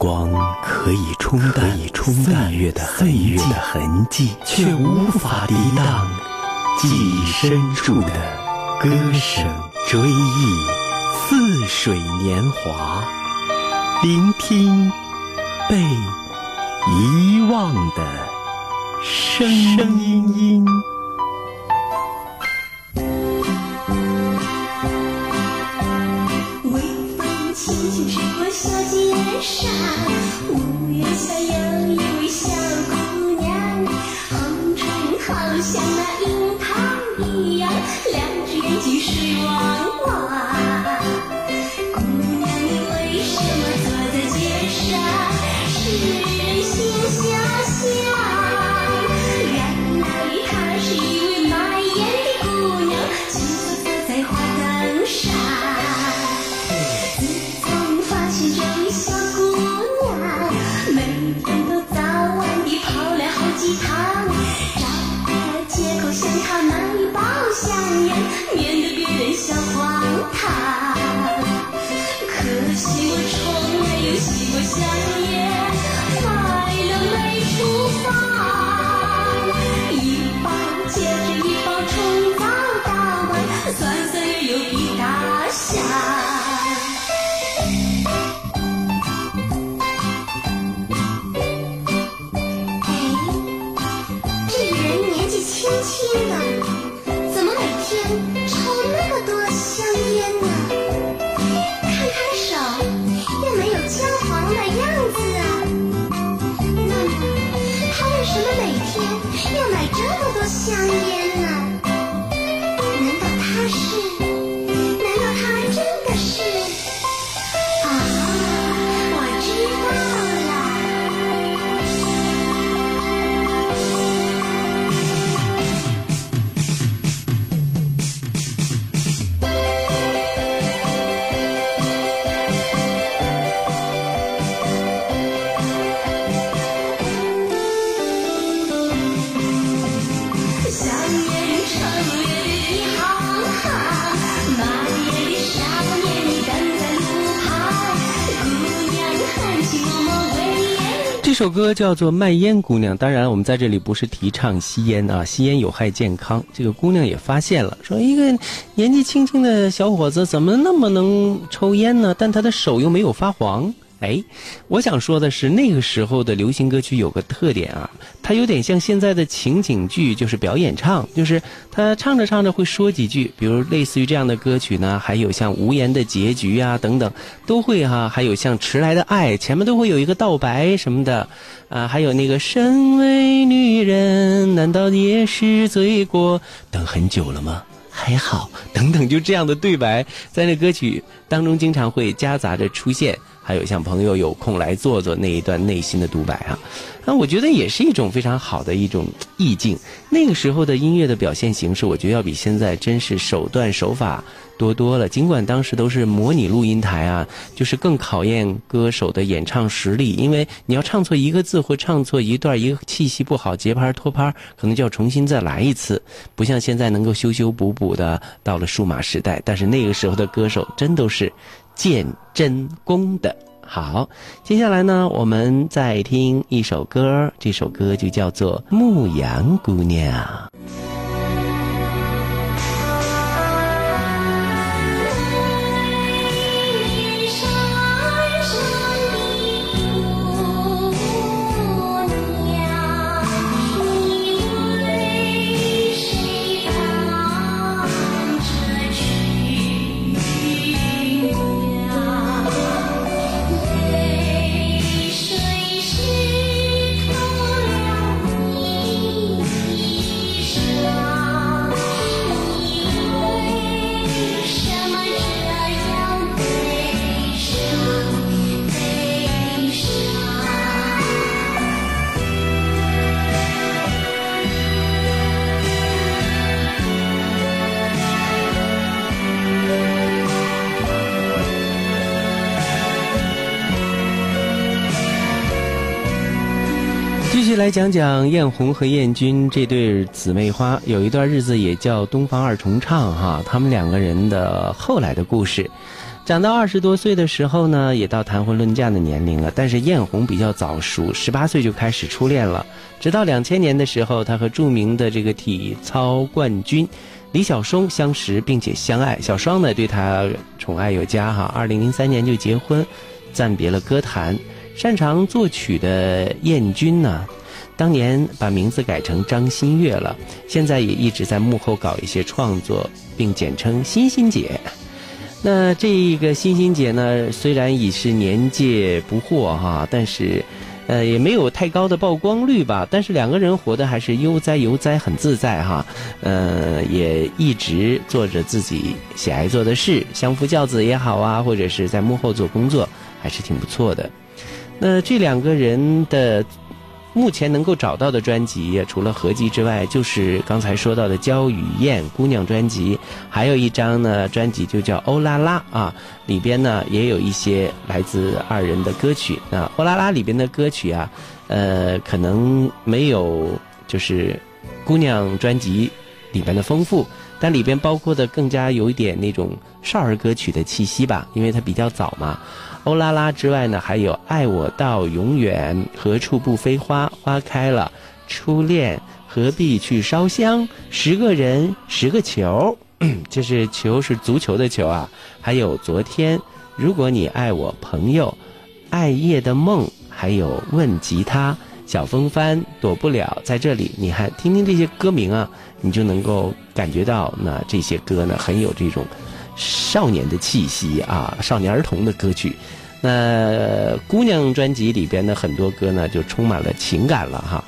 光可以冲淡岁月的岁月的痕迹，却无法抵挡记忆深处的歌声。追忆似水年华，聆听被遗忘的声音。山五月下扬扬我从没有吸过香烟首歌叫做《卖烟姑娘》，当然我们在这里不是提倡吸烟啊，吸烟有害健康。这个姑娘也发现了，说一个年纪轻轻的小伙子怎么那么能抽烟呢？但他的手又没有发黄。哎，我想说的是，那个时候的流行歌曲有个特点啊，它有点像现在的情景剧，就是表演唱，就是他唱着唱着会说几句，比如类似于这样的歌曲呢，还有像无言的结局啊等等，都会哈，还有像迟来的爱，前面都会有一个道白什么的，啊，还有那个身为女人，难道也是罪过？等很久了吗？还好，等等，就这样的对白，在那歌曲当中经常会夹杂着出现。还有像朋友有空来坐坐那一段内心的独白啊，那我觉得也是一种非常好的一种意境。那个时候的音乐的表现形式，我觉得要比现在真是手段手法多多了。尽管当时都是模拟录音台啊，就是更考验歌手的演唱实力，因为你要唱错一个字或唱错一段，一个气息不好，节拍拖拍，可能就要重新再来一次。不像现在能够修修补补的，到了数码时代。但是那个时候的歌手真都是。见真功的好，接下来呢，我们再听一首歌，这首歌就叫做《牧羊姑娘》。继续来讲讲艳红和艳君这对姊妹花，有一段日子也叫东方二重唱哈，他们两个人的后来的故事。长到二十多岁的时候呢，也到谈婚论嫁的年龄了。但是艳红比较早熟，十八岁就开始初恋了。直到两千年的时候，她和著名的这个体操冠军李晓松相识并且相爱。小双呢对她宠爱有加哈。二零零三年就结婚，暂别了歌坛。擅长作曲的燕君呢？当年把名字改成张馨月了，现在也一直在幕后搞一些创作，并简称欣欣姐。那这个欣欣姐呢，虽然已是年届不惑哈，但是，呃，也没有太高的曝光率吧。但是两个人活得还是悠哉悠哉，很自在哈。呃，也一直做着自己喜爱做的事，相夫教子也好啊，或者是在幕后做工作，还是挺不错的。那这两个人的。目前能够找到的专辑，除了合集之外，就是刚才说到的《焦雨燕姑娘》专辑，还有一张呢专辑就叫《欧拉拉》啊，里边呢也有一些来自二人的歌曲。那《欧拉拉》里边的歌曲啊，呃，可能没有就是《姑娘》专辑里边的丰富，但里边包括的更加有一点那种少儿歌曲的气息吧，因为它比较早嘛。欧啦啦之外呢，还有爱我到永远，何处不飞花，花开了，初恋，何必去烧香，十个人，十个球，这 是球是足球的球啊。还有昨天，如果你爱我，朋友，爱夜的梦，还有问吉他，小风帆，躲不了，在这里，你还听听这些歌名啊，你就能够感觉到那这些歌呢，很有这种。少年的气息啊，少年儿童的歌曲。那姑娘专辑里边的很多歌呢，就充满了情感了哈。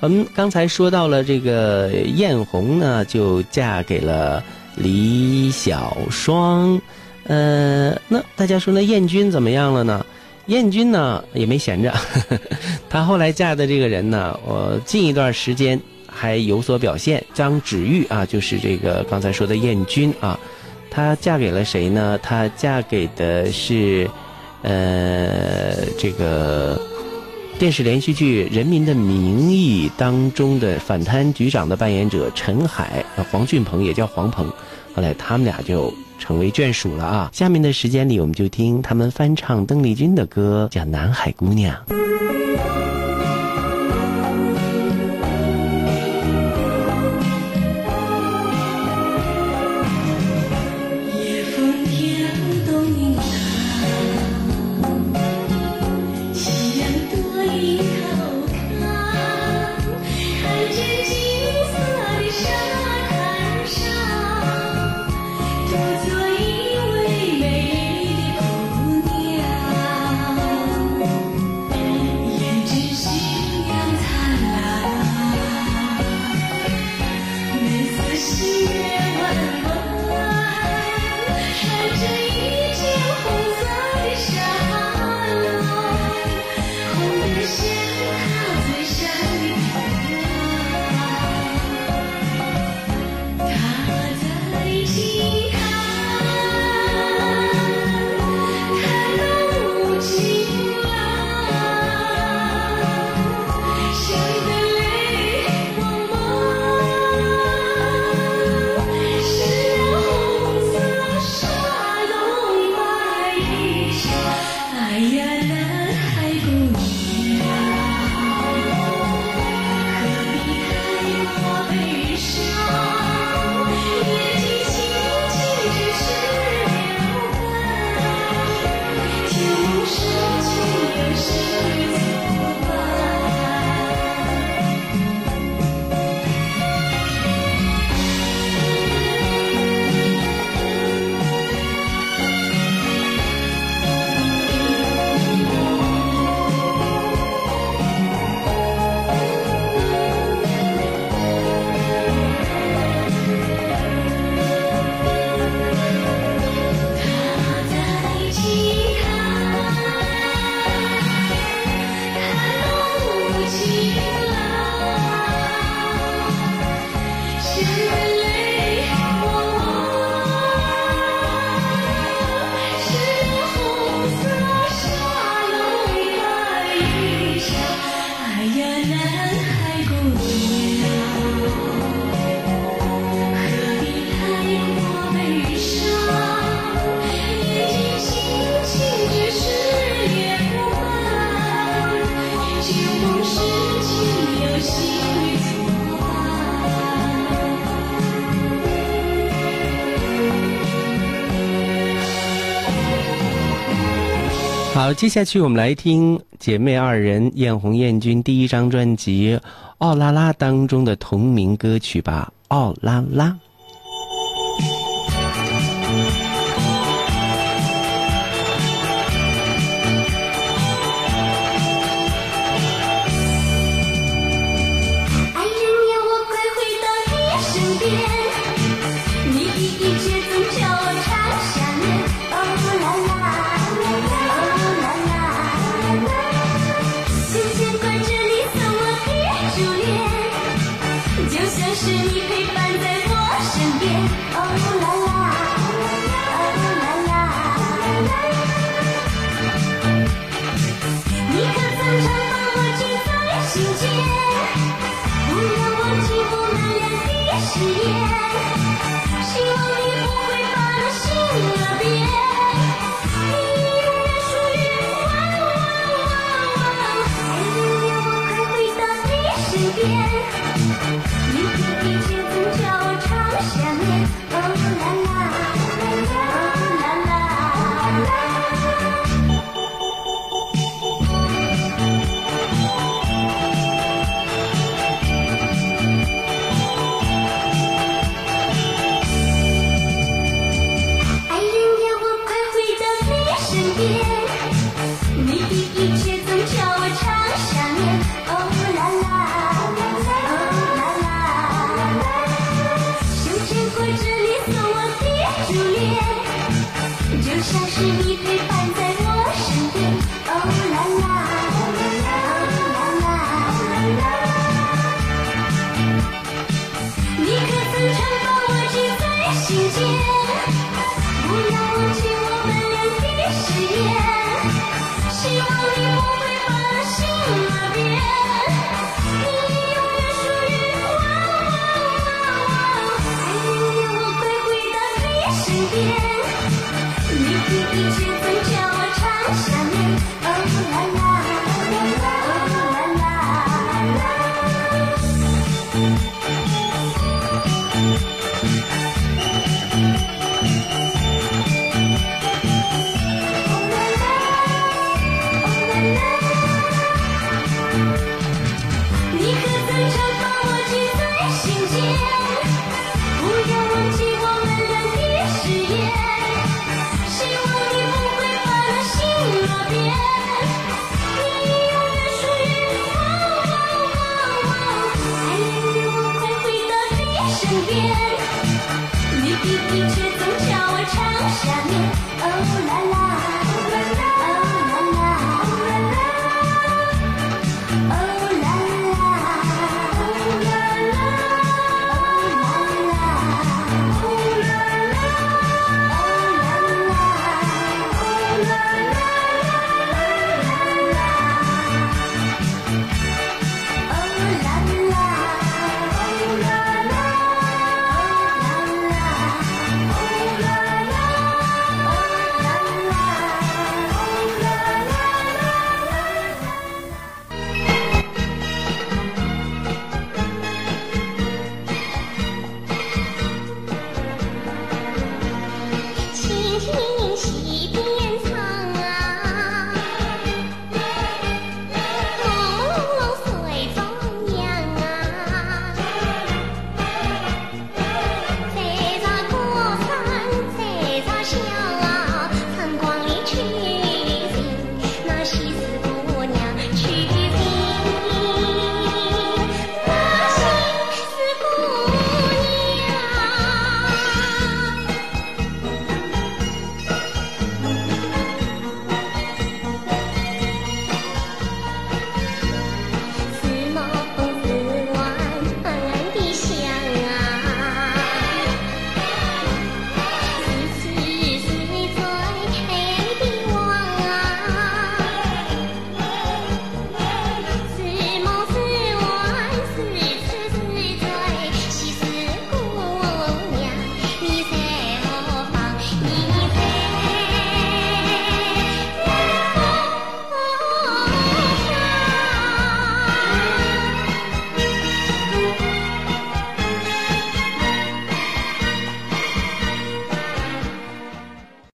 我们刚才说到了这个艳红呢，就嫁给了李小双。呃，那大家说那艳君怎么样了呢？艳君呢也没闲着，她后来嫁的这个人呢，我近一段时间。还有所表现，张芷玉啊，就是这个刚才说的燕君啊，她嫁给了谁呢？她嫁给的是，呃，这个电视连续剧《人民的名义》当中的反贪局长的扮演者陈海，黄俊鹏也叫黄鹏，后来他们俩就成为眷属了啊。下面的时间里，我们就听他们翻唱邓丽君的歌，叫《南海姑娘》。接下去我们来听姐妹二人艳红艳君第一张专辑《奥拉拉》当中的同名歌曲吧，《奥拉拉》。是你陪伴在我身边。哦